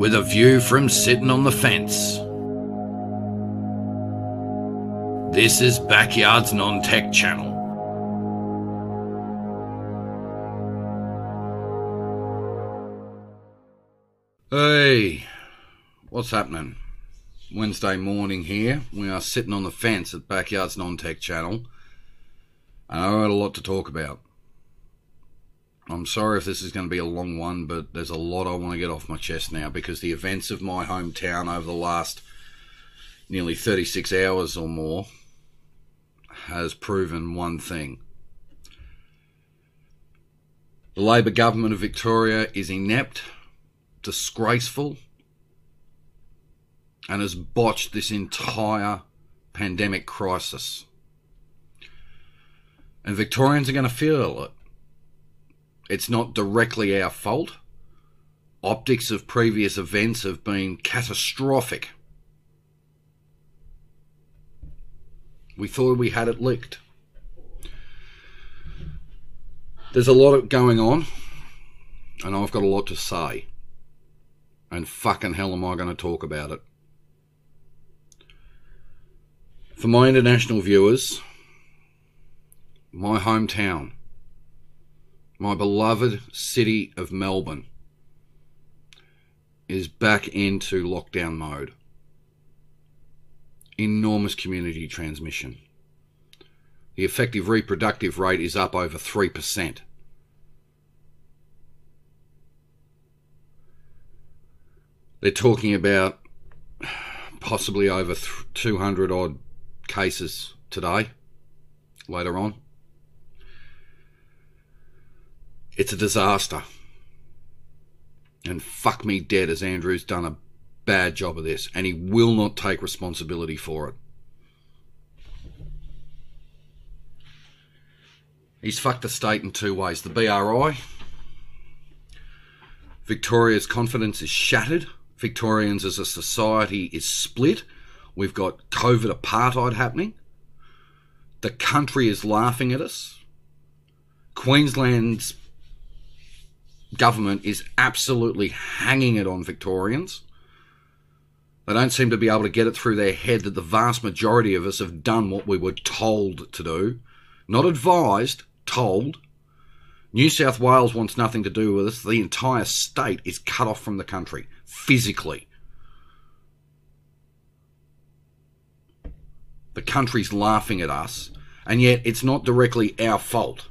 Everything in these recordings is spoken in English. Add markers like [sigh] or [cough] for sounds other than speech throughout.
with a view from sitting on the fence. This is Backyard's Non Tech Channel. Hey, what's happening? Wednesday morning here. We are sitting on the fence at Backyard's Non Tech Channel. And I got a lot to talk about. I'm sorry if this is going to be a long one, but there's a lot I want to get off my chest now because the events of my hometown over the last nearly 36 hours or more has proven one thing. The Labor government of Victoria is inept, disgraceful, and has botched this entire pandemic crisis. And Victorians are going to feel it. It's not directly our fault. Optics of previous events have been catastrophic. We thought we had it licked. There's a lot going on, and I've got a lot to say. And fucking hell am I going to talk about it. For my international viewers, my hometown, my beloved city of Melbourne, is back into lockdown mode. Enormous community transmission. The effective reproductive rate is up over 3%. They're talking about possibly over 200 odd cases today, later on. It's a disaster. And fuck me dead as Andrew's done a bad job of this, and he will not take responsibility for it. He's fucked the state in two ways. The BRI, Victoria's confidence is shattered. Victorians as a society is split. We've got COVID apartheid happening. The country is laughing at us. Queensland's government is absolutely hanging it on Victorians. They don't seem to be able to get it through their head that the vast majority of us have done what we were told to do. Not advised, told. New South Wales wants nothing to do with us. The entire state is cut off from the country, physically. The country's laughing at us, and yet it's not directly our fault.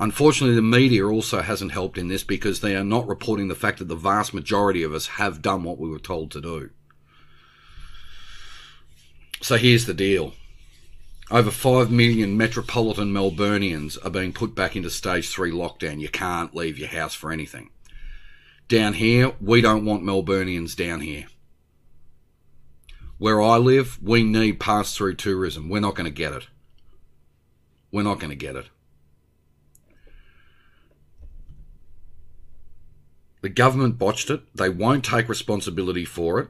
Unfortunately, the media also hasn't helped in this because they are not reporting the fact that the vast majority of us have done what we were told to do. So here's the deal. Over 5 million metropolitan Melburnians are being put back into stage 3 lockdown. You can't leave your house for anything. Down here, we don't want Melburnians down here. Where I live, we need pass through tourism. We're not going to get it. We're not going to get it. The government botched it. They won't take responsibility for it.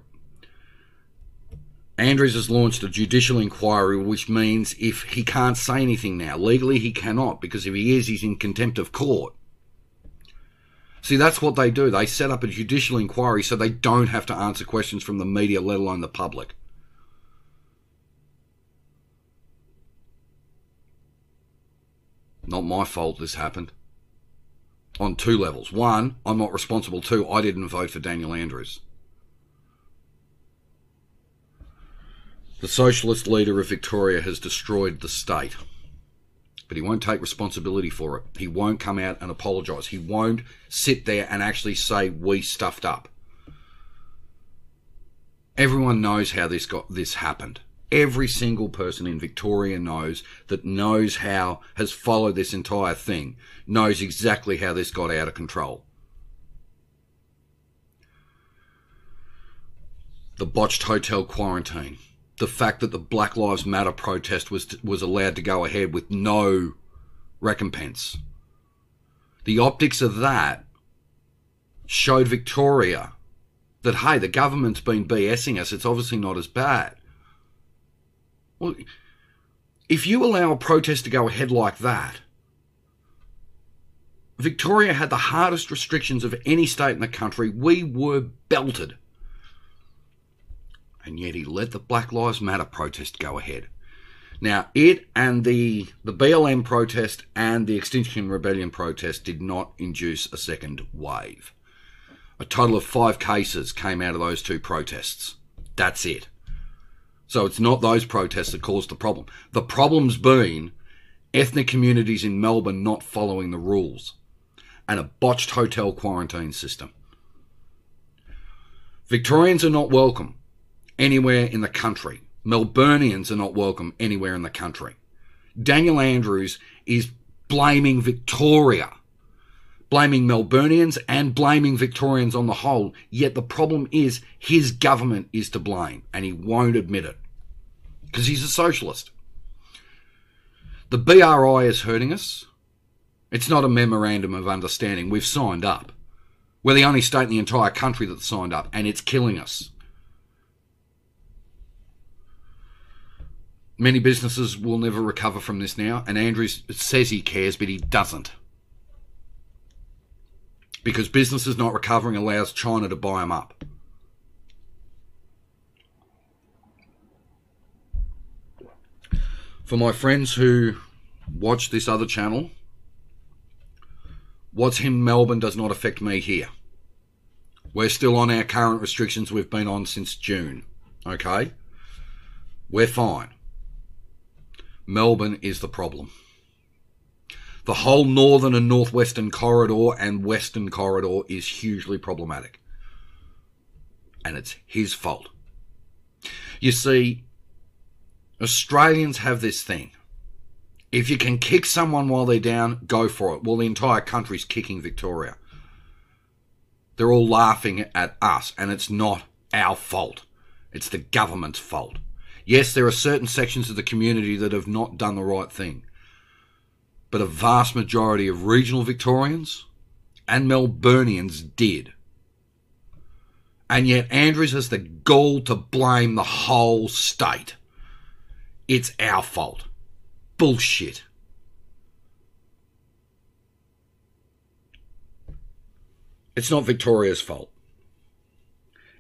Andrews has launched a judicial inquiry, which means if he can't say anything now, legally he cannot, because if he is, he's in contempt of court. See, that's what they do. They set up a judicial inquiry so they don't have to answer questions from the media, let alone the public. Not my fault this happened. On two levels. One, I'm not responsible. Two, I didn't vote for Daniel Andrews. The socialist leader of Victoria has destroyed the state. But he won't take responsibility for it. He won't come out and apologise. He won't sit there and actually say, we stuffed up. Everyone knows how this got this happened. Every single person in Victoria knows that knows how has followed this entire thing, knows exactly how this got out of control. The botched hotel quarantine, the fact that the Black Lives Matter protest was was allowed to go ahead with no recompense. The optics of that showed Victoria that hey, the government's been BSing us. It's obviously not as bad. Well, if you allow a protest to go ahead like that, Victoria had the hardest restrictions of any state in the country. We were belted. And yet he let the Black Lives Matter protest go ahead. Now, it and the, the BLM protest and the Extinction Rebellion protest did not induce a second wave. A total of five cases came out of those two protests. That's it. So it's not those protests that caused the problem. The problem's been ethnic communities in Melbourne not following the rules and a botched hotel quarantine system. Victorians are not welcome anywhere in the country. Melburnians are not welcome anywhere in the country. Daniel Andrews is blaming Victoria, blaming Melburnians and blaming Victorians on the whole. Yet the problem is his government is to blame and he won't admit it because he's a socialist. The BRI is hurting us. It's not a memorandum of understanding. We've signed up. We're the only state in the entire country that's signed up, and it's killing us. Many businesses will never recover from this now, and Andrews says he cares, but he doesn't. Because businesses not recovering allows China to buy them up. For my friends who watch this other channel, what's in Melbourne does not affect me here. We're still on our current restrictions we've been on since June. Okay? We're fine. Melbourne is the problem. The whole northern and northwestern corridor and western corridor is hugely problematic. And it's his fault. You see, Australians have this thing. If you can kick someone while they're down, go for it. Well, the entire country's kicking Victoria. They're all laughing at us, and it's not our fault. It's the government's fault. Yes, there are certain sections of the community that have not done the right thing. But a vast majority of regional Victorians and Melburnians did. And yet Andrews has the gall to blame the whole state. It's our fault. Bullshit. It's not Victoria's fault.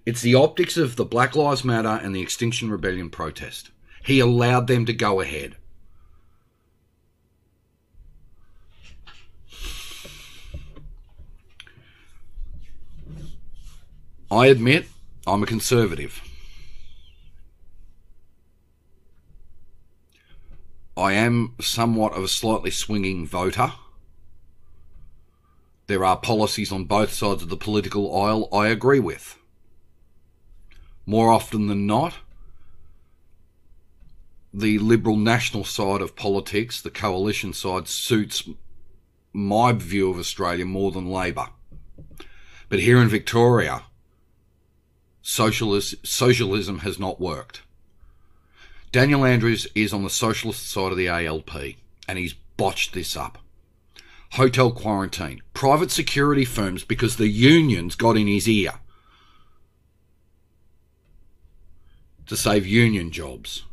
It's the optics of the Black Lives Matter and the Extinction Rebellion protest. He allowed them to go ahead. I admit I'm a conservative. I am somewhat of a slightly swinging voter. There are policies on both sides of the political aisle I agree with more often than not, the Liberal national side of politics, the coalition side, suits my view of Australia more than Labor. But here in Victoria, socialist, socialism has not worked. Daniel Andrews is on the socialist side of the ALP, and he's botched this up. Hotel quarantine, private security firms because the unions got in his ear to save union jobs.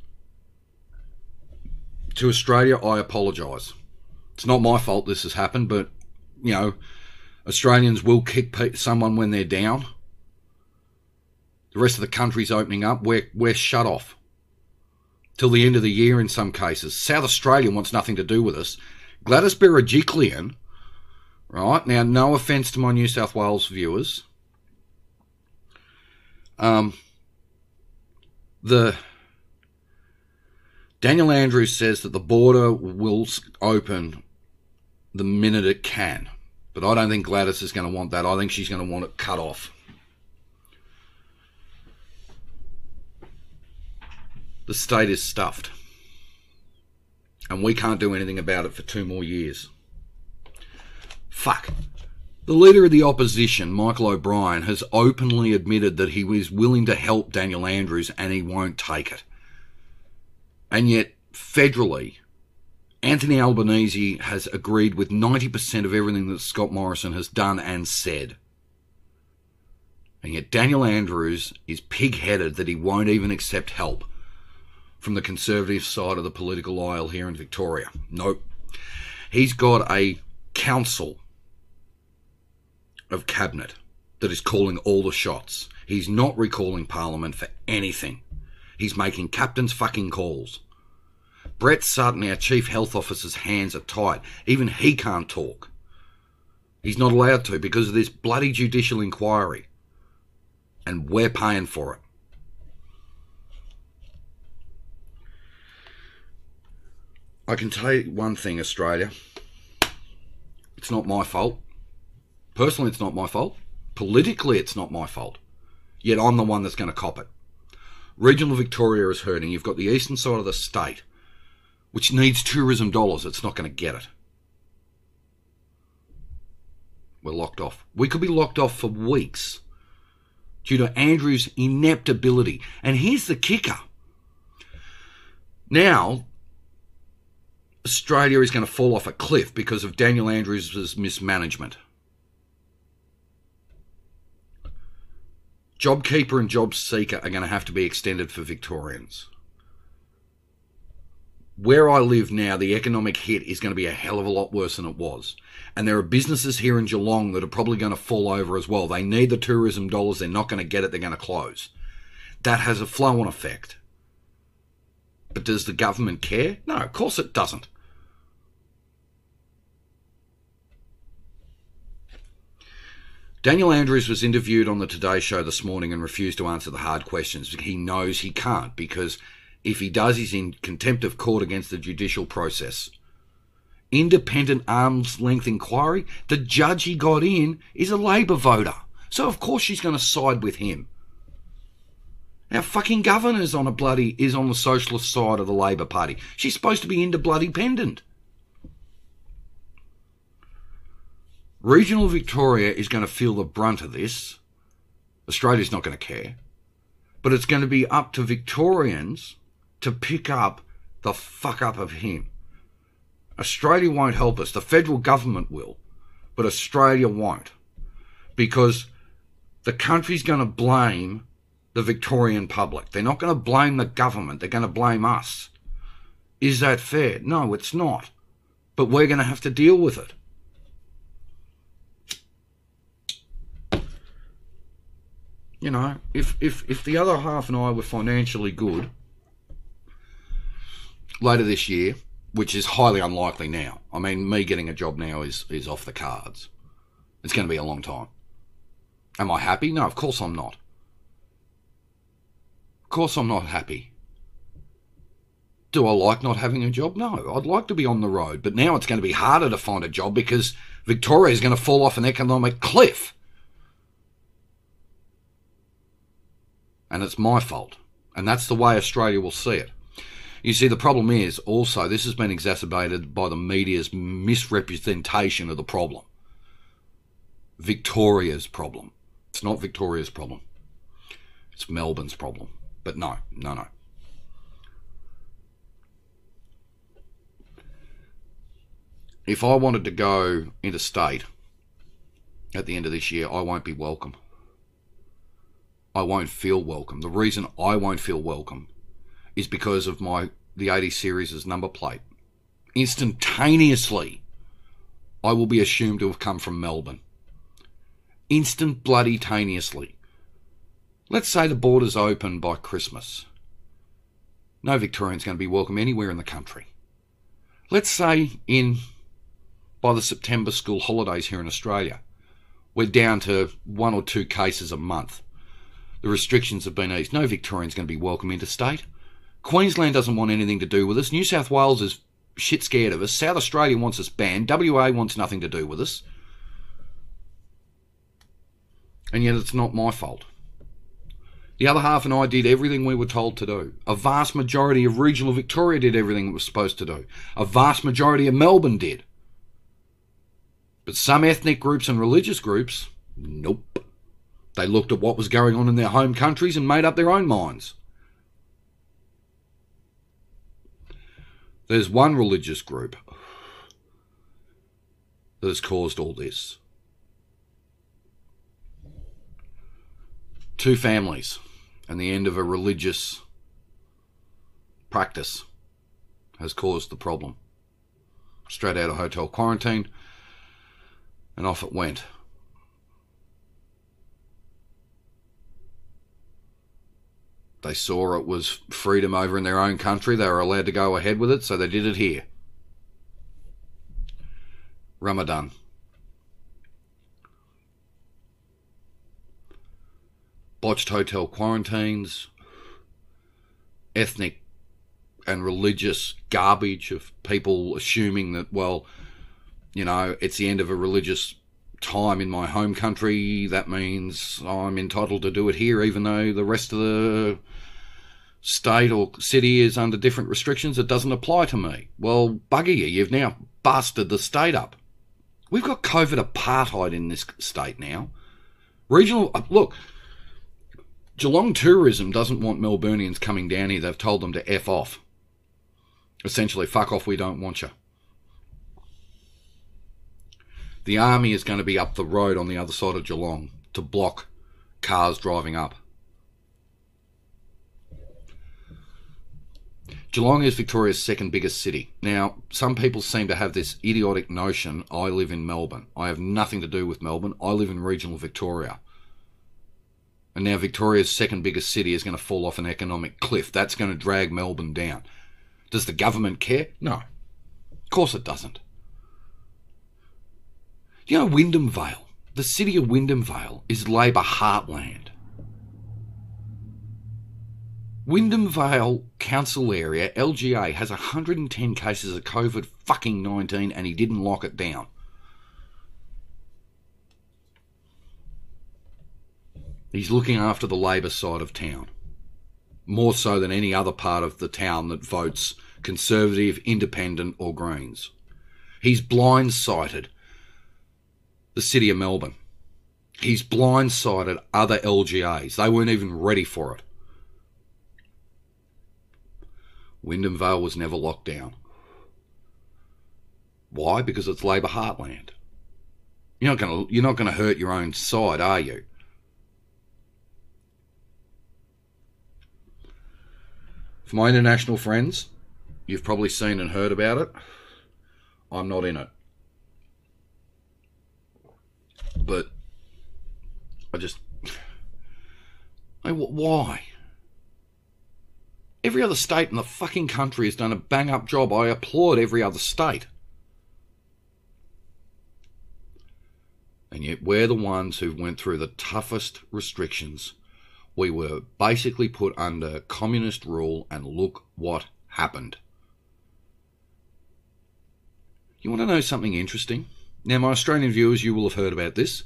To Australia, I apologise. It's not my fault this has happened, but, you know, Australians will kick someone when they're down. The rest of the country's opening up. We're, we're shut off. Till the end of the year in some cases. South Australia wants nothing to do with us. Gladys Berejiklian, right? Now, no offence to my New South Wales viewers. Um, the Daniel Andrews says that the border will open the minute it can. But I don't think Gladys is going to want that. I think she's going to want it cut off. The state is stuffed. And we can't do anything about it for two more years. Fuck. The leader of the opposition, Michael O'Brien, has openly admitted that he was willing to help Daniel Andrews and he won't take it. And yet, federally, Anthony Albanese has agreed with 90% of everything that Scott Morrison has done and said. And yet, Daniel Andrews is pig headed that he won't even accept help from the conservative side of the political aisle here in Victoria. Nope. He's got a council of cabinet that is calling all the shots. He's not recalling Parliament for anything. He's making captain's fucking calls. Brett Sutton, our Chief Health Officer's hands are tied. Even he can't talk. He's not allowed to because of this bloody judicial inquiry. And we're paying for it. I can tell you one thing, Australia. It's not my fault. Personally, it's not my fault. Politically, it's not my fault. Yet I'm the one that's going to cop it. Regional Victoria is hurting. You've got the eastern side of the state, which needs tourism dollars. It's not going to get it. We're locked off. We could be locked off for weeks due to Andrews' ineptability. And here's the kicker. Now, Australia is going to fall off a cliff because of Daniel Andrews' mismanagement. JobKeeper and JobSeeker are going to have to be extended for Victorians. Where I live now, the economic hit is going to be a hell of a lot worse than it was. And there are businesses here in Geelong that are probably going to fall over as well. They need the tourism dollars. They're not going to get it. They're going to close. That has a flow on effect. But does the government care? No, of course it doesn't. Daniel Andrews was interviewed on the Today Show this morning and refused to answer the hard questions. He knows he can't because if he does, he's in contempt of court against the judicial process. Independent arm's length inquiry, the judge he got in is a Labor voter. So of course she's going to side with him. Our fucking governor's on a bloody is on the socialist side of the Labor Party. She's supposed to be into bloody pendant. Regional Victoria is going to feel the brunt of this. Australia's not going to care. But it's going to be up to Victorians to pick up the fuck up of him. Australia won't help us. The federal government will, but Australia won't. Because the country's going to blame the Victorian public. They're not going to blame the government. They're going to blame us. Is that fair? No, it's not. But we're going to have to deal with it. You know, if, if, if the other half and I were financially good later this year, which is highly unlikely now. I mean, me getting a job now is, is off the cards. It's going to be a long time. Am I happy? No, of course I'm not. Of course I'm not happy. Do I like not having a job? No, I'd like to be on the road, but now it's going to be harder to find a job because Victoria is going to fall off an economic cliff. And it's my fault. And that's the way Australia will see it. You see, the problem is also this has been exacerbated by the media's misrepresentation of the problem. Victoria's problem. It's not Victoria's problem. It's Melbourne's problem. But no, no, no. If I wanted to go interstate at the end of this year, I won't be welcome. I won't feel welcome. The reason I won't feel welcome is because of my the 80 series' number plate. Instantaneously, I will be assumed to have come from Melbourne. Instant bloody taneously. Let's say the borders open by Christmas. No Victorian's going to be welcome anywhere in the country. Let's say in by the September school holidays here in Australia, we're down to one or two cases a month. The restrictions have been eased. No Victorian's going to be welcome interstate. Queensland doesn't want anything to do with us. New South Wales is shit scared of us. South Australia wants us banned. WA wants nothing to do with us. And yet it's not my fault. The other half and I did everything we were told to do. A vast majority of regional Victoria did everything it was supposed to do. A vast majority of Melbourne did. But some ethnic groups and religious groups, nope. They looked at what was going on in their home countries and made up their own minds. There's one religious group that has caused all this. Two families and the end of a religious practice has caused the problem. Straight out of hotel quarantine, and off it went. They saw it was freedom over in their own country. They were allowed to go ahead with it, so they did it here. Ramadan. Botched hotel quarantines, ethnic and religious garbage of people assuming that, well, you know, it's the end of a religious time in my home country. That means I'm entitled to do it here, even though the rest of the state or city is under different restrictions. It doesn't apply to me. Well, bugger you, you've now busted the state up. We've got COVID apartheid in this state now. Regional, uh, look, Geelong Tourism doesn't want Melburnians coming down here. They've told them to F off. Essentially, fuck off, we don't want you. The army is going to be up the road on the other side of Geelong to block cars driving up. Geelong is Victoria's second biggest city. Now, some people seem to have this idiotic notion I live in Melbourne. I have nothing to do with Melbourne. I live in regional Victoria. And now Victoria's second biggest city is going to fall off an economic cliff. That's going to drag Melbourne down. Does the government care? No. Of course it doesn't. You know, Wyndham Vale, the city of Wyndham Vale is Labor heartland. Wyndham Vale Council Area, LGA, has 110 cases of COVID fucking 19 and he didn't lock it down. He's looking after the Labor side of town. More so than any other part of the town that votes Conservative, Independent, or Greens. He's blindsided the City of Melbourne. He's blindsided other LGAs. They weren't even ready for it. Wyndham Vale was never locked down. Why? Because it's Labor heartland. You're not going to you're not going to hurt your own side, are you? For my international friends, you've probably seen and heard about it. I'm not in it. But I just. [sighs] I, why? Every other state in the fucking country has done a bang up job. I applaud every other state. And yet we're the ones who went through the toughest restrictions. We were basically put under communist rule, and look what happened. You want to know something interesting? Now, my Australian viewers, you will have heard about this.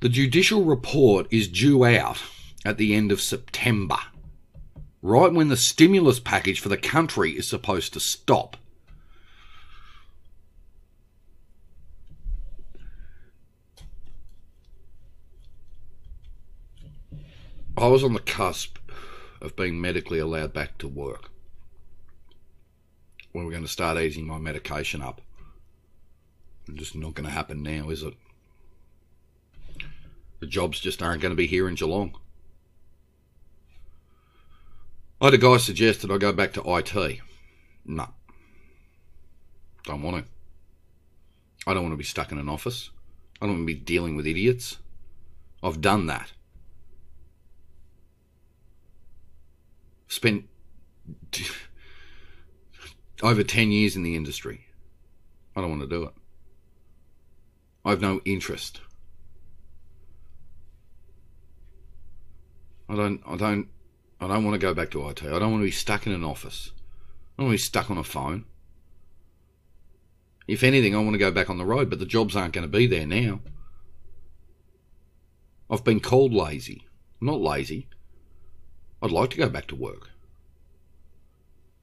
The judicial report is due out at the end of September, right when the stimulus package for the country is supposed to stop. I was on the cusp of being medically allowed back to work. We were going to start easing my medication up. Just not going to happen now, is it? The jobs just aren't going to be here in Geelong. I had a guy suggest that I go back to IT. No. Don't want to. I don't want to be stuck in an office. I don't want to be dealing with idiots. I've done that. Spent [laughs] over 10 years in the industry. I don't want to do it. I have no interest. I don't, I don't, I don't want to go back to IT. I don't want to be stuck in an office. I don't want to be stuck on a phone. If anything, I want to go back on the road, but the jobs aren't going to be there now. I've been called lazy. I'm not lazy. I'd like to go back to work.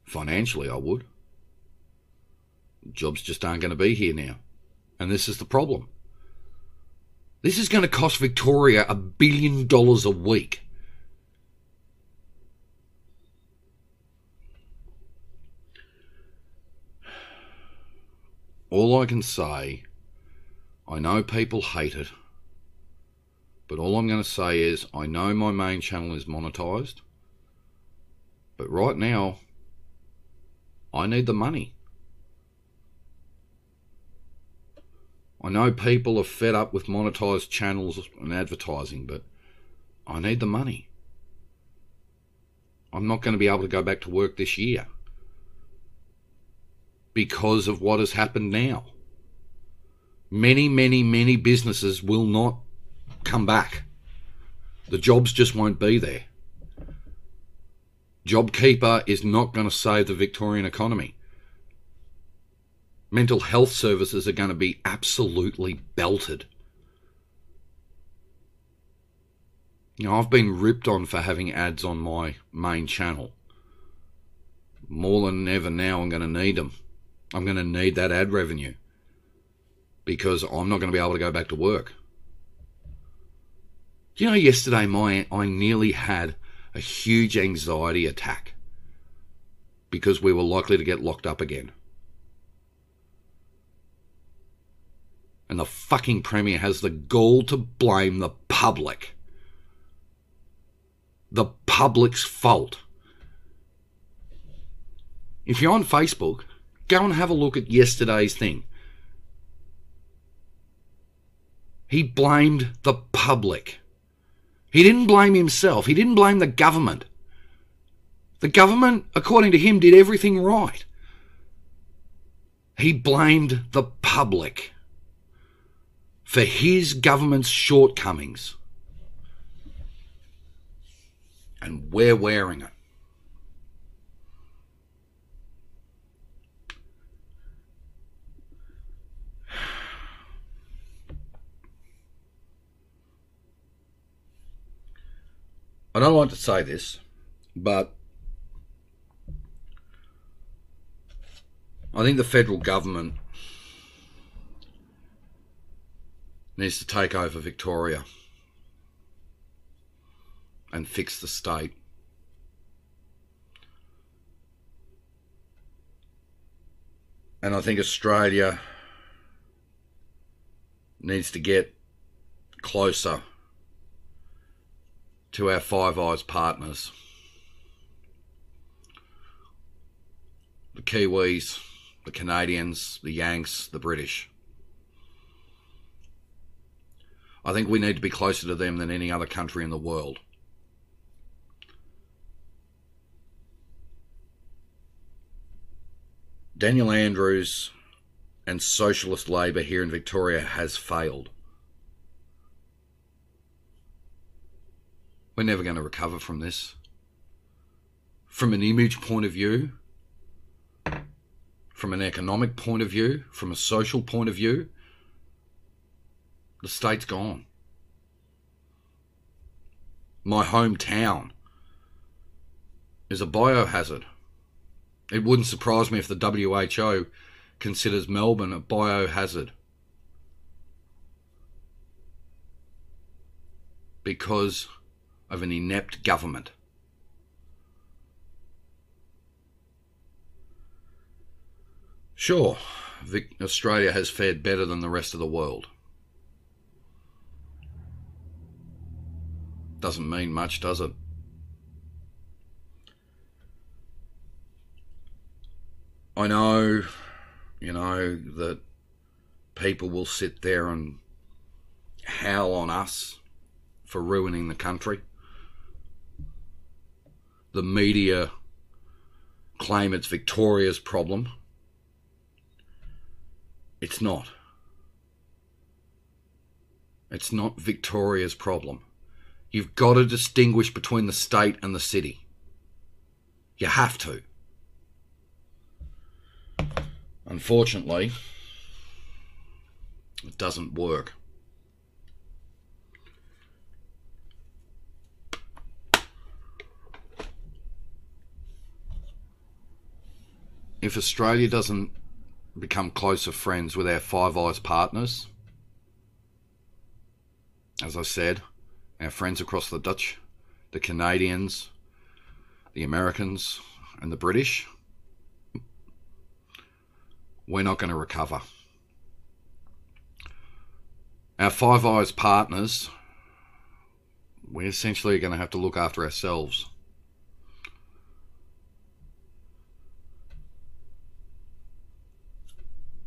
Financially, I would. Jobs just aren't going to be here now. And this is the problem. This is going to cost Victoria a billion dollars a week. All I can say, I know people hate it, but all I'm going to say is I know my main channel is monetized, but right now, I need the money. I know people are fed up with monetized channels and advertising, but I need the money. I'm not going to be able to go back to work this year because of what has happened now. Many, many, many businesses will not come back. The jobs just won't be there. JobKeeper is not going to save the Victorian economy. Mental health services are going to be absolutely belted. You know, I've been ripped on for having ads on my main channel. More than ever now, I'm going to need them. I'm going to need that ad revenue because I'm not going to be able to go back to work. Do you know, yesterday my I nearly had a huge anxiety attack because we were likely to get locked up again. And the fucking Premier has the gall to blame the public. The public's fault. If you're on Facebook, go and have a look at yesterday's thing. He blamed the public. He didn't blame himself. He didn't blame the government. The government, according to him, did everything right. He blamed the public for his government's shortcomings. And we're wearing it. I don't want to say this, but I think the federal government needs to take over Victoria and fix the state. And I think Australia needs to get closer to our Five Eyes partners. The Kiwis, the Canadians, the Yanks, the British. I think we need to be closer to them than any other country in the world. Daniel Andrews and Socialist Labor here in Victoria has failed. We're never going to recover from this. From an image point of view, from an economic point of view, from a social point of view, the state's gone. My hometown is a biohazard. It wouldn't surprise me if the WHO considers Melbourne a biohazard. Because of an inept government. Sure, Australia has fared better than the rest of the world. Doesn't mean much, does it? I know, you know, that people will sit there and howl on us for ruining the country the media claim it's Victoria's problem. It's not. It's not Victoria's problem. You've got to distinguish between the state and the city. You have to. Unfortunately, it doesn't work. if Australia doesn't become closer friends with our Five Eyes partners, as I said, our friends across the Dutch, the Canadians, the Americans, and the British, we're not going to recover. Our Five Eyes partners, we essentially going to have to look after ourselves.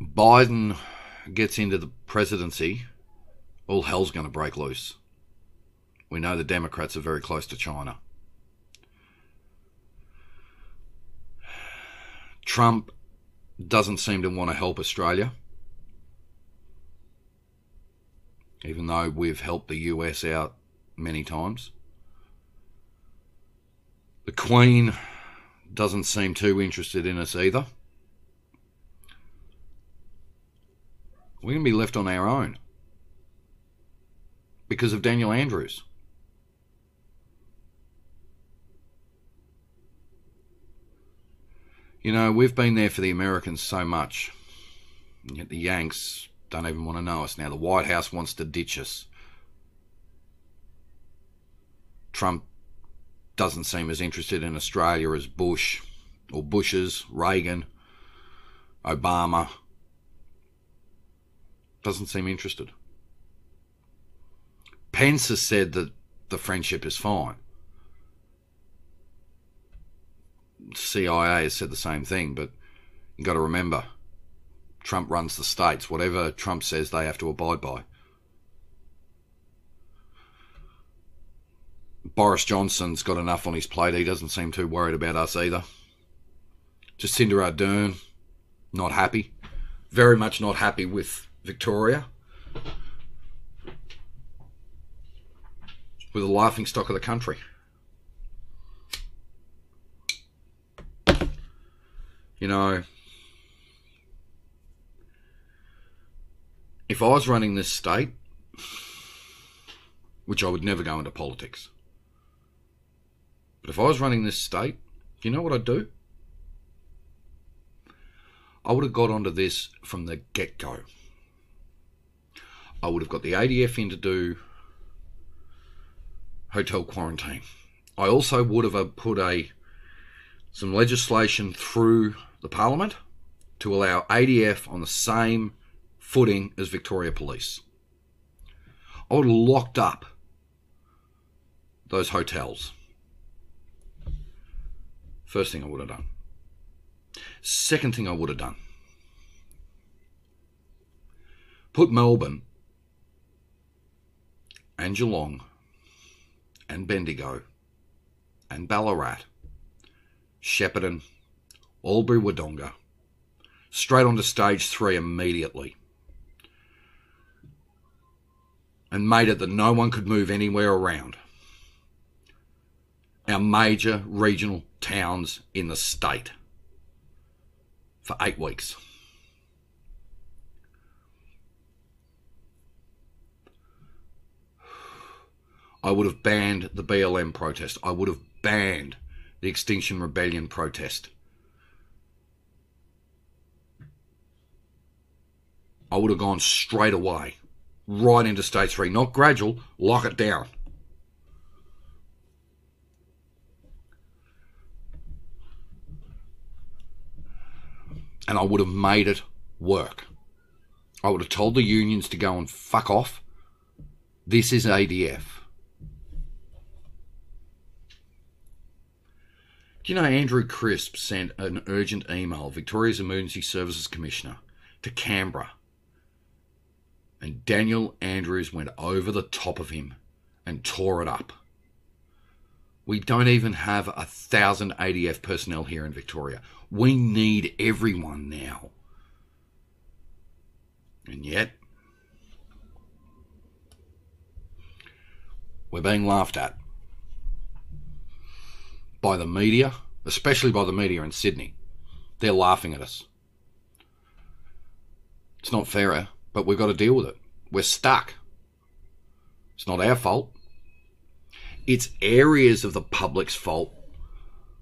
Biden gets into the presidency, all hell's going to break loose. We know the Democrats are very close to China. Trump doesn't seem to want to help Australia, even though we've helped the US out many times. The Queen doesn't seem too interested in us either. We're going to be left on our own because of Daniel Andrews. You know, we've been there for the Americans so much, yet the Yanks don't even want to know us now. The White House wants to ditch us. Trump doesn't seem as interested in Australia as Bush or Bush's, Reagan, Obama. Doesn't seem interested. Pence has said that the friendship is fine. CIA has said the same thing, but you've got to remember Trump runs the states. Whatever Trump says, they have to abide by. Boris Johnson's got enough on his plate. He doesn't seem too worried about us either. Jacinda Ardern, not happy. Very much not happy with Victoria. With the laughing stock of the country. You know, if I was running this state, which I would never go into politics, but if I was running this state, you know what I'd do? I would have got onto this from the get go. I would have got the ADF in to do hotel quarantine. I also would have uh, put a some legislation through the Parliament to allow ADF on the same footing as Victoria Police. I would have locked up those hotels. First thing I would have done. Second thing I would have done. Put Melbourne and Geelong and Bendigo and Ballarat, Shepparton, Albury Wodonga, straight onto stage three immediately. And made it that no one could move anywhere around. Our major regional towns in the state for eight weeks. I would have banned the BLM protest. I would have banned the Extinction Rebellion protest. I would have gone straight away, right into stage three, not gradual, lock it down. And I would have made it work. I would have told the unions to go and fuck off. This is ADF. Do you know Andrew Crisp sent an urgent email, Victoria's Emergency Services Commissioner, to Canberra and Daniel Andrews went over the top of him and tore it up. We don't even have a thousand ADF personnel here in Victoria. We need everyone now. And yet, we're being laughed at by the media, especially by the media in Sydney. They're laughing at us. It's not fair but we've got to deal with it. We're stuck. It's not our fault. It's areas of the public's fault,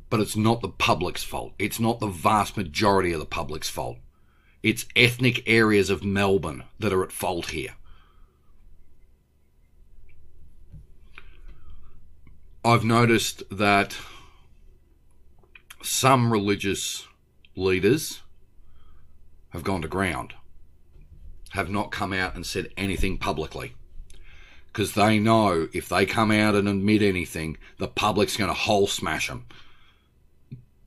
but it's not the public's fault. It's not the vast majority of the public's fault. It's ethnic areas of Melbourne that are at fault here. I've noticed that some religious leaders have gone to ground have not come out and said anything publicly. Because they know if they come out and admit anything, the public's going to whole smash them.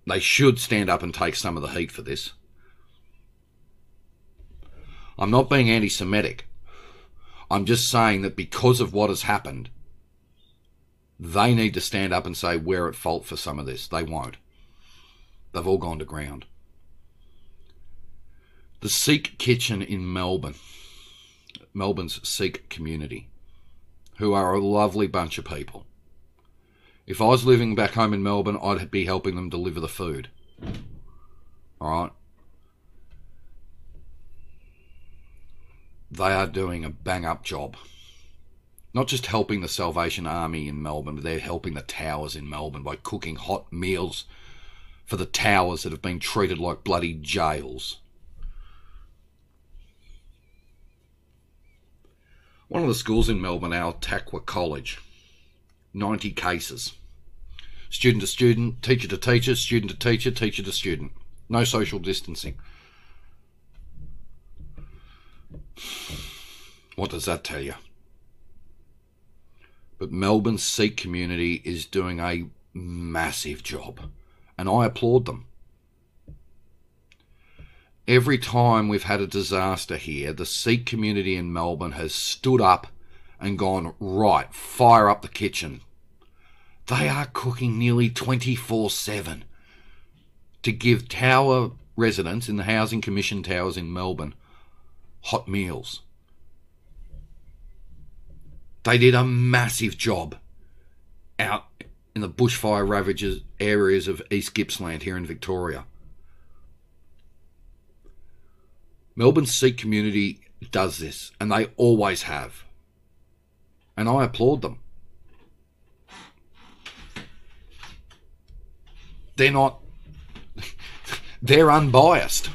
They should stand up and take some of the heat for this. I'm not being anti Semitic. I'm just saying that because of what has happened, they need to stand up and say we're at fault for some of this. They won't. They've all gone to ground. The Sikh Kitchen in Melbourne, Melbourne's Sikh community, who are a lovely bunch of people. If I was living back home in Melbourne, I'd be helping them deliver the food. All right. They are doing a bang up job. Not just helping the Salvation Army in Melbourne, but they're helping the towers in Melbourne by cooking hot meals for the towers that have been treated like bloody jails. One of the schools in Melbourne, Al Taqwa College, 90 cases. Student to student, teacher to teacher, student to teacher, teacher to student. No social distancing. What does that tell you? But Melbourne's Sikh community is doing a massive job, and I applaud them. Every time we've had a disaster here, the Sikh community in Melbourne has stood up and gone, right, fire up the kitchen. They are cooking nearly 24 7 to give tower residents in the Housing Commission towers in Melbourne hot meals. They did a massive job out in the bushfire ravages areas of East Gippsland here in Victoria. Melbourne's Sikh community does this, and they always have. And I applaud them. They're not, [laughs] they're unbiased.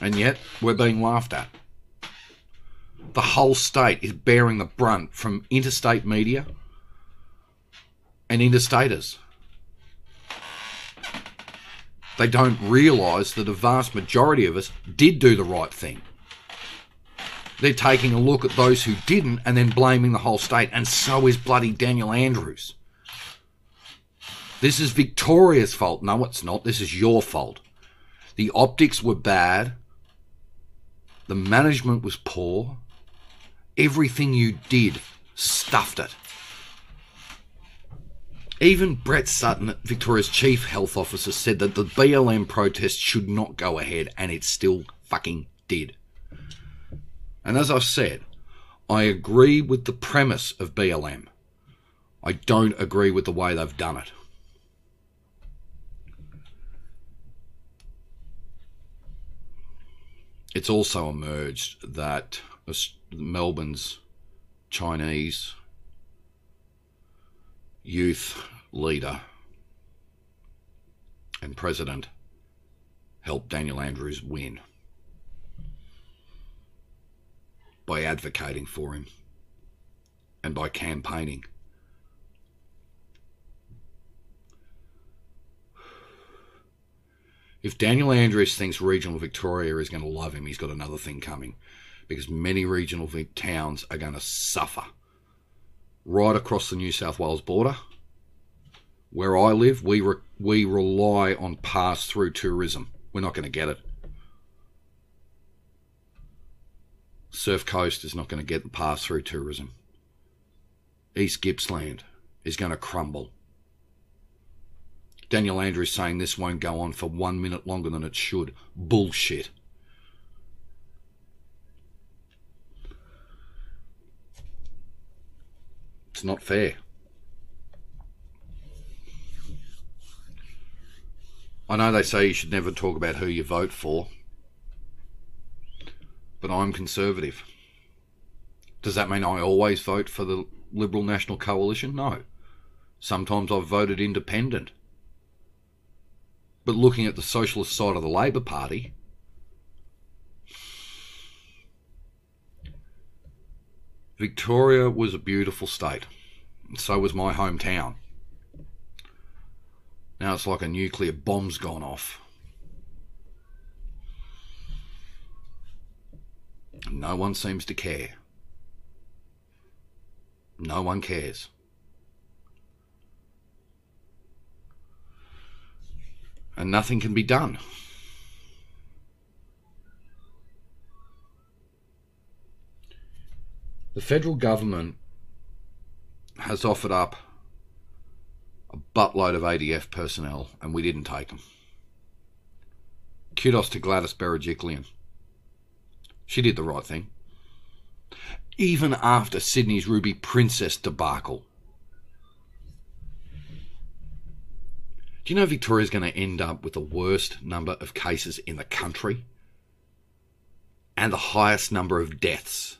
And yet, we're being laughed at. The whole state is bearing the brunt from interstate media and interstaters. They don't realise that a vast majority of us did do the right thing. They're taking a look at those who didn't and then blaming the whole state, and so is bloody Daniel Andrews. This is Victoria's fault. No, it's not. This is your fault. The optics were bad. The management was poor. Everything you did stuffed it. Even Brett Sutton, Victoria's chief health officer, said that the BLM protest should not go ahead, and it still fucking did. And as I've said, I agree with the premise of BLM. I don't agree with the way they've done it. it's also emerged that Melbourne's Chinese youth leader and president helped Daniel Andrews win by advocating for him and by campaigning. If Daniel Andrews thinks regional Victoria is going to love him, he's got another thing coming because many regional towns are going to suffer. Right across the New South Wales border, where I live, we, re- we rely on pass through tourism. We're not going to get it. Surf Coast is not going to get the pass through tourism. East Gippsland is going to crumble. Daniel Andrews saying this won't go on for one minute longer than it should. Bullshit. It's not fair. I know they say you should never talk about who you vote for, but I'm conservative. Does that mean I always vote for the Liberal National Coalition? No. Sometimes I've voted independent. But looking at the socialist side of the Labor Party, Victoria was a beautiful state. So was my hometown. Now it's like a nuclear bomb's gone off. No one seems to care. No one cares. and nothing can be done. The federal government has offered up a buttload of ADF personnel, and we didn't take them. Kudos to Gladys Berejiklian. She did the right thing. Even after Sydney's Ruby Princess debacle. Do you know Victoria's going to end up with the worst number of cases in the country? And the highest number of deaths?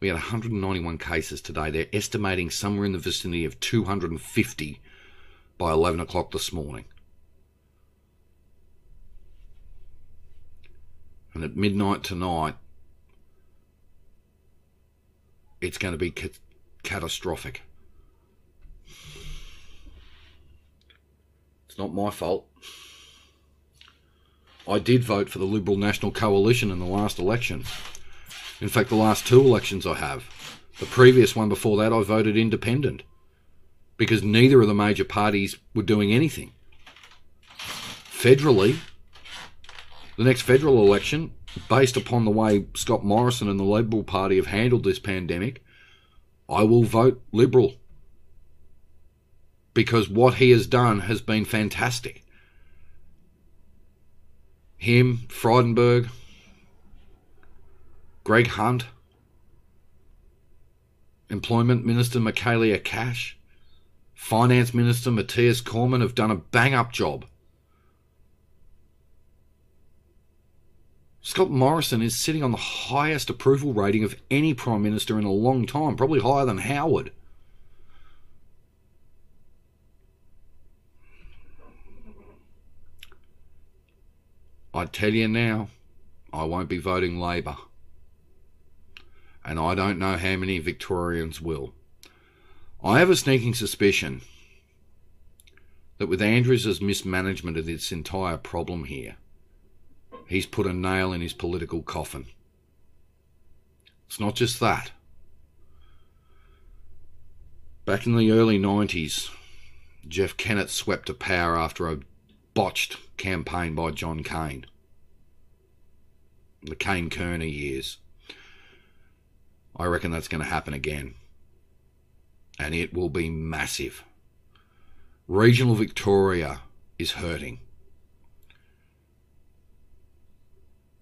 We had 191 cases today. They're estimating somewhere in the vicinity of 250 by 11 o'clock this morning. And at midnight tonight, it's going to be ca- catastrophic. It's not my fault. I did vote for the Liberal National Coalition in the last election. In fact, the last two elections I have. The previous one before that, I voted independent because neither of the major parties were doing anything. Federally, the next federal election, based upon the way Scott Morrison and the Liberal Party have handled this pandemic, I will vote Liberal because what he has done has been fantastic. Him, Frydenberg, Greg Hunt, Employment Minister Michaelia Cash, Finance Minister Matthias Cormann have done a bang up job. Scott Morrison is sitting on the highest approval rating of any Prime Minister in a long time, probably higher than Howard. I tell you now, I won't be voting Labor and I don't know how many Victorians will. I have a sneaking suspicion that with Andrews' mismanagement of this entire problem here, he's put a nail in his political coffin. It's not just that. Back in the early 90s, Jeff Kennett swept to power after a botched campaign by John Cain. The Cain Kirner years. I reckon that's going to happen again. And it will be massive. Regional Victoria is hurting.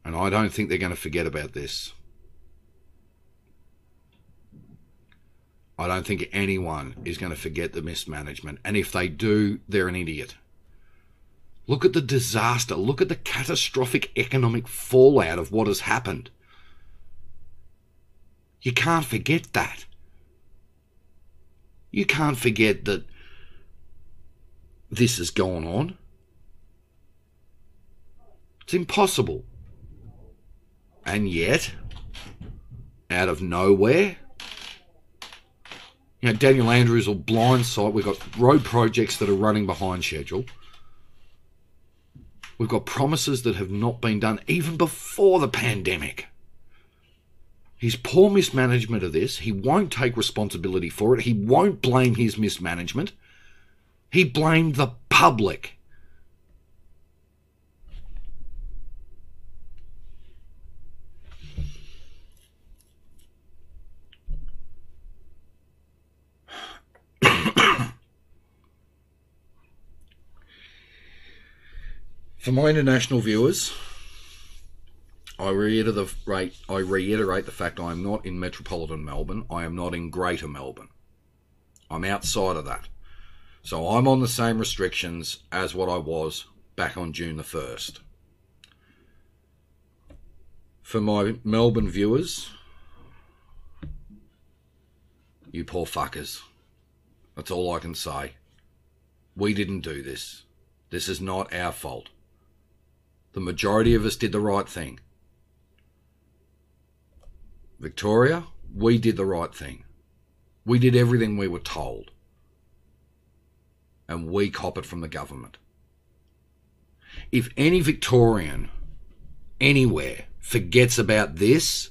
And I don't think they're going to forget about this. I don't think anyone is going to forget the mismanagement. And if they do, they're an idiot. Look at the disaster. Look at the catastrophic economic fallout of what has happened. You can't forget that. You can't forget that this has gone on. It's impossible. And yet, out of nowhere, you know, Daniel Andrews will blindside. We've got road projects that are running behind schedule. We've got promises that have not been done even before the pandemic. His poor mismanagement of this, he won't take responsibility for it. He won't blame his mismanagement. He blamed the public. For my international viewers, I reiterate, I reiterate the fact I am not in metropolitan Melbourne. I am not in Greater Melbourne. I'm outside of that. So I'm on the same restrictions as what I was back on June the 1st. For my Melbourne viewers, you poor fuckers. That's all I can say. We didn't do this. This is not our fault. The majority of us did the right thing. Victoria, we did the right thing. We did everything we were told. And we cop it from the government. If any Victorian anywhere forgets about this,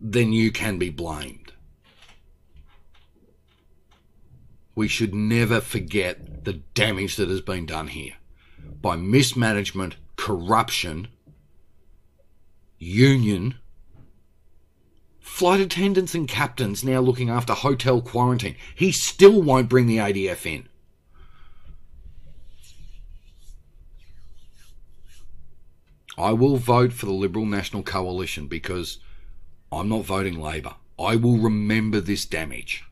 then you can be blamed. We should never forget the damage that has been done here by mismanagement, corruption, union, flight attendants and captains now looking after hotel quarantine. He still won't bring the ADF in. I will vote for the Liberal National Coalition because I'm not voting Labor. I will remember this damage.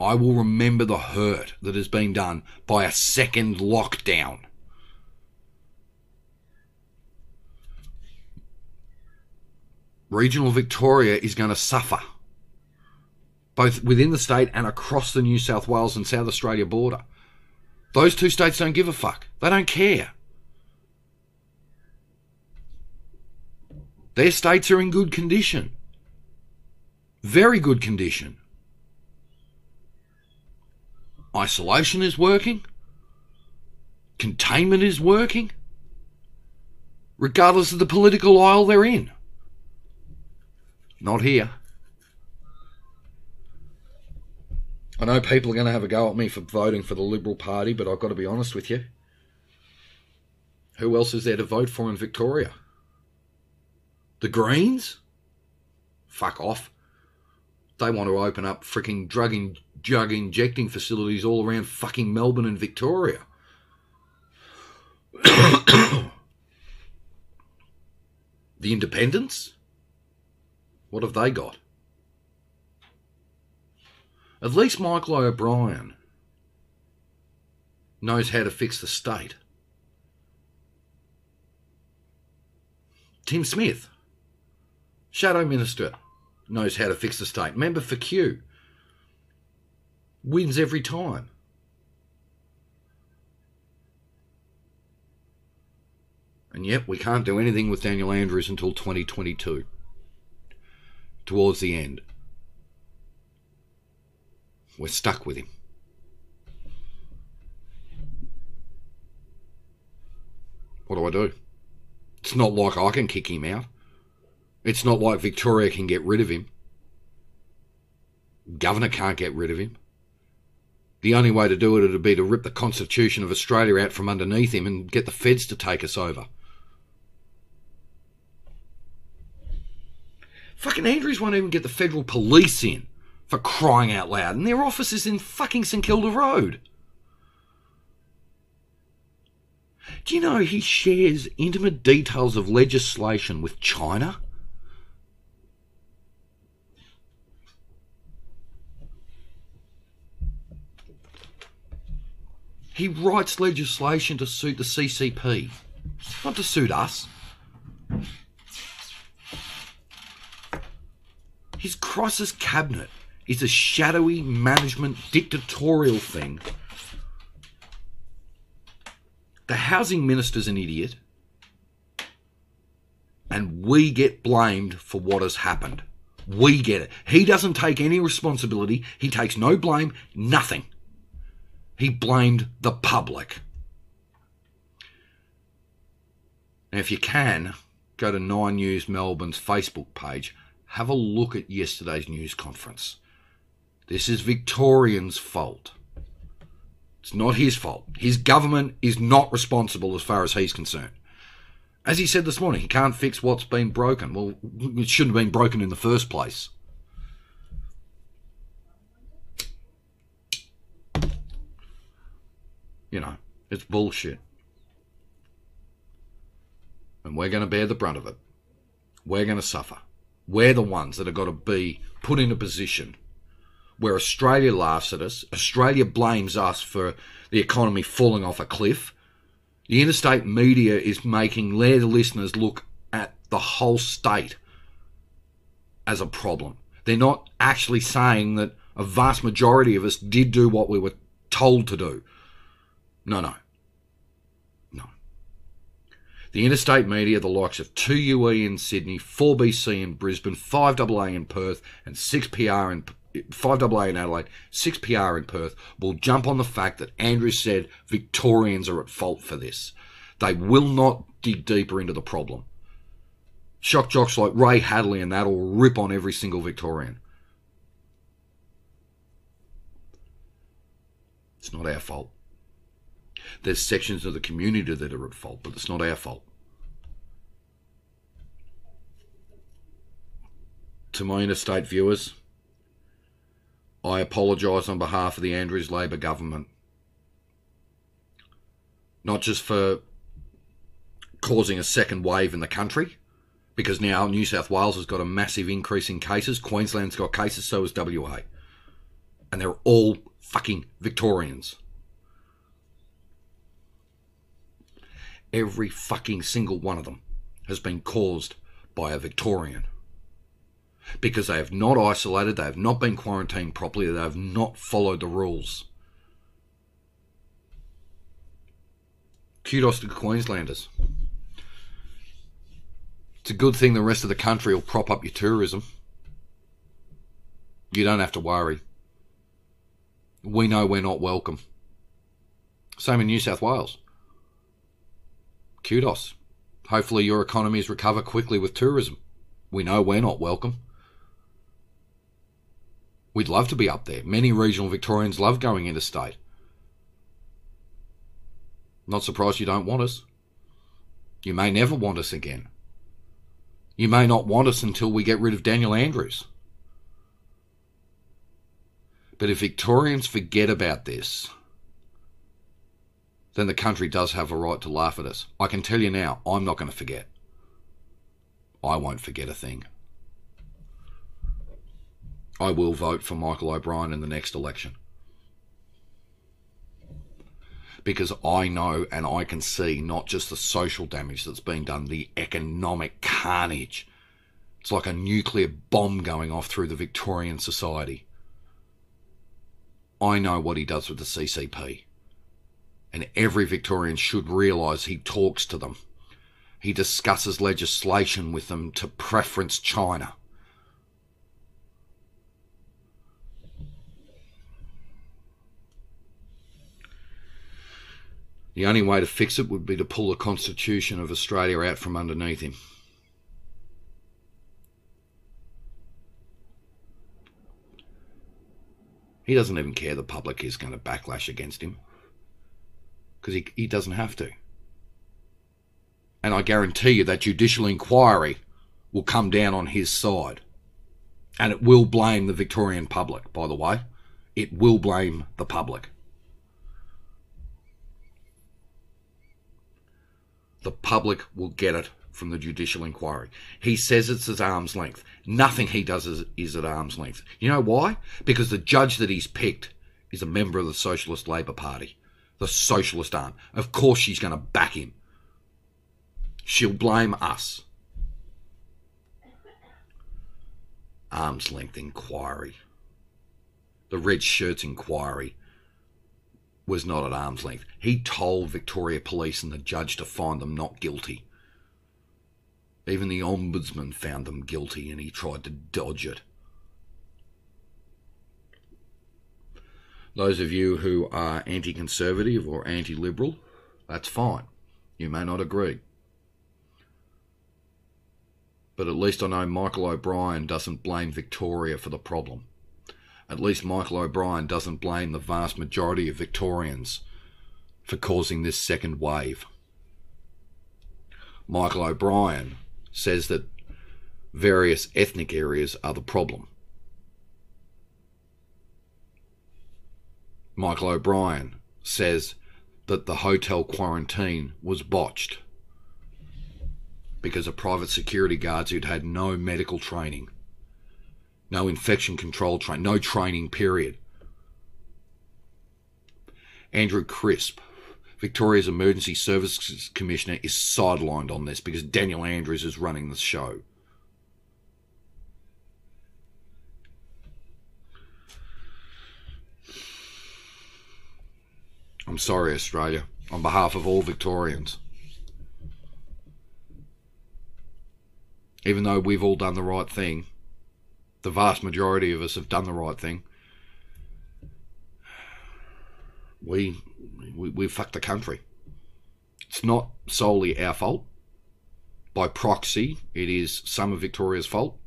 I will remember the hurt that has been done by a second lockdown. Regional Victoria is going to suffer, both within the state and across the New South Wales and South Australia border. Those two states don't give a fuck. They don't care. Their states are in good condition. Very good condition. Isolation is working. Containment is working. Regardless of the political aisle they're in. Not here. I know people are going to have a go at me for voting for the Liberal Party, but I've got to be honest with you. Who else is there to vote for in Victoria? The Greens? Fuck off. They want to open up freaking drug and drug injecting facilities all around fucking Melbourne and Victoria. [coughs] the Independents? What have they got? At least Michael O'Brien knows how to fix the state. Tim Smith, Shadow Minister, knows how to fix the state. Member for Kew wins every time. And yet we can't do anything with Daniel Andrews until 2022 towards the end. We're stuck with him. What do I do? It's not like I can kick him out. It's not like Victoria can get rid of him. Governor can't get rid of him. The only way to do it would be to rip the Constitution of Australia out from underneath him and get the feds to take us over. Fucking Andrews won't even get the federal police in for crying out loud, and their office is in fucking St Kilda Road. Do you know he shares intimate details of legislation with China? He writes legislation to suit the CCP, not to suit us. His crisis cabinet is a shadowy management dictatorial thing. The housing minister's an idiot, and we get blamed for what has happened. We get it. He doesn't take any responsibility, he takes no blame, nothing. He blamed the public. And if you can, go to Nine News Melbourne's Facebook page have a look at yesterday's news conference. This is Victorians' fault. It's not his fault. His government is not responsible as far as he's concerned. As he said this morning, he can't fix what's been broken. Well, it shouldn't have been broken in the first place. You know, it's bullshit. And we're going to bear the brunt of it. We're going to suffer. We're the ones that have got to be put in a position where Australia laughs at us, Australia blames us for the economy falling off a cliff. The interstate media is making their listeners look at the whole state as a problem. They're not actually saying that a vast majority of us did do what we were told to do. No, no. The interstate media, the likes of 2UE in Sydney, 4BC in Brisbane, 5AA in Perth, and 6PR in 5AA in Adelaide, 6PR in Perth, will jump on the fact that Andrew said Victorians are at fault for this. They will not dig deeper into the problem. Shock jocks like Ray Hadley and that will rip on every single Victorian. It's not our fault. There's sections of the community that are at fault, but it's not our fault. To my interstate viewers, I apologise on behalf of the Andrews Labor government. Not just for causing a second wave in the country, because now New South Wales has got a massive increase in cases, Queensland's got cases, so has WA. And they're all fucking Victorians. Every fucking single one of them has been caused by a Victorian. Because they have not isolated, they have not been quarantined properly, they have not followed the rules. Kudos to Queenslanders. It's a good thing the rest of the country will prop up your tourism. You don't have to worry. We know we're not welcome. Same in New South Wales. Kudos. Hopefully, your economies recover quickly with tourism. We know we're not welcome. We'd love to be up there. Many regional Victorians love going interstate. Not surprised you don't want us. You may never want us again. You may not want us until we get rid of Daniel Andrews. But if Victorians forget about this, then the country does have a right to laugh at us. I can tell you now, I'm not going to forget. I won't forget a thing. I will vote for Michael O'Brien in the next election. Because I know and I can see not just the social damage that's being done, the economic carnage. It's like a nuclear bomb going off through the Victorian society. I know what he does with the CCP and every Victorian should realise he talks to them. He discusses legislation with them to preference China. The only way to fix it would be to pull the Constitution of Australia out from underneath him. He doesn't even care the public is going to backlash against him because he, he doesn't have to. And I guarantee you that judicial inquiry will come down on his side. And it will blame the Victorian public, by the way. It will blame the public. The public will get it from the judicial inquiry. He says it's at arm's length. Nothing he does is, is at arm's length. You know why? Because the judge that he's picked is a member of the Socialist Labor Party the socialist arm. Of course she's going to back him. She'll blame us. Arm's length inquiry. The red shirts inquiry was not at arm's length. He told Victoria Police and the judge to find them not guilty. Even the ombudsman found them guilty and he tried to dodge it. Those of you who are anti conservative or anti liberal, that's fine. You may not agree. But at least I know Michael O'Brien doesn't blame Victoria for the problem. At least Michael O'Brien doesn't blame the vast majority of Victorians for causing this second wave. Michael O'Brien says that various ethnic areas are the problem. Michael O'Brien says that the hotel quarantine was botched because of private security guards who'd had no medical training, no infection control training, no training period. Andrew Crisp, Victoria's Emergency Services Commissioner, is sidelined on this because Daniel Andrews is running the show. I'm sorry, Australia, on behalf of all Victorians. Even though we've all done the right thing, the vast majority of us have done the right thing. We, we, we fucked the country. It's not solely our fault. By proxy, it is some of Victoria's fault.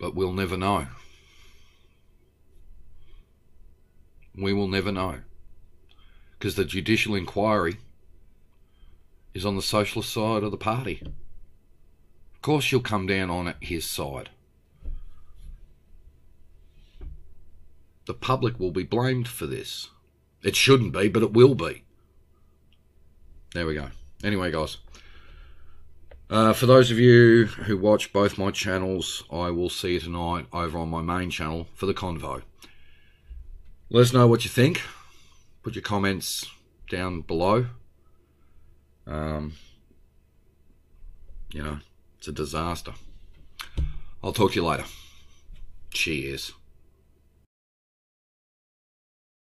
But we'll never know. We will never know. Because the judicial inquiry is on the socialist side of the party. Of course, you'll come down on his side. The public will be blamed for this. It shouldn't be, but it will be. There we go. Anyway, guys. Uh, for those of you who watch both my channels, I will see you tonight over on my main channel for the convo. Let us know what you think. Put your comments down below. Um, you know, it's a disaster. I'll talk to you later. Cheers.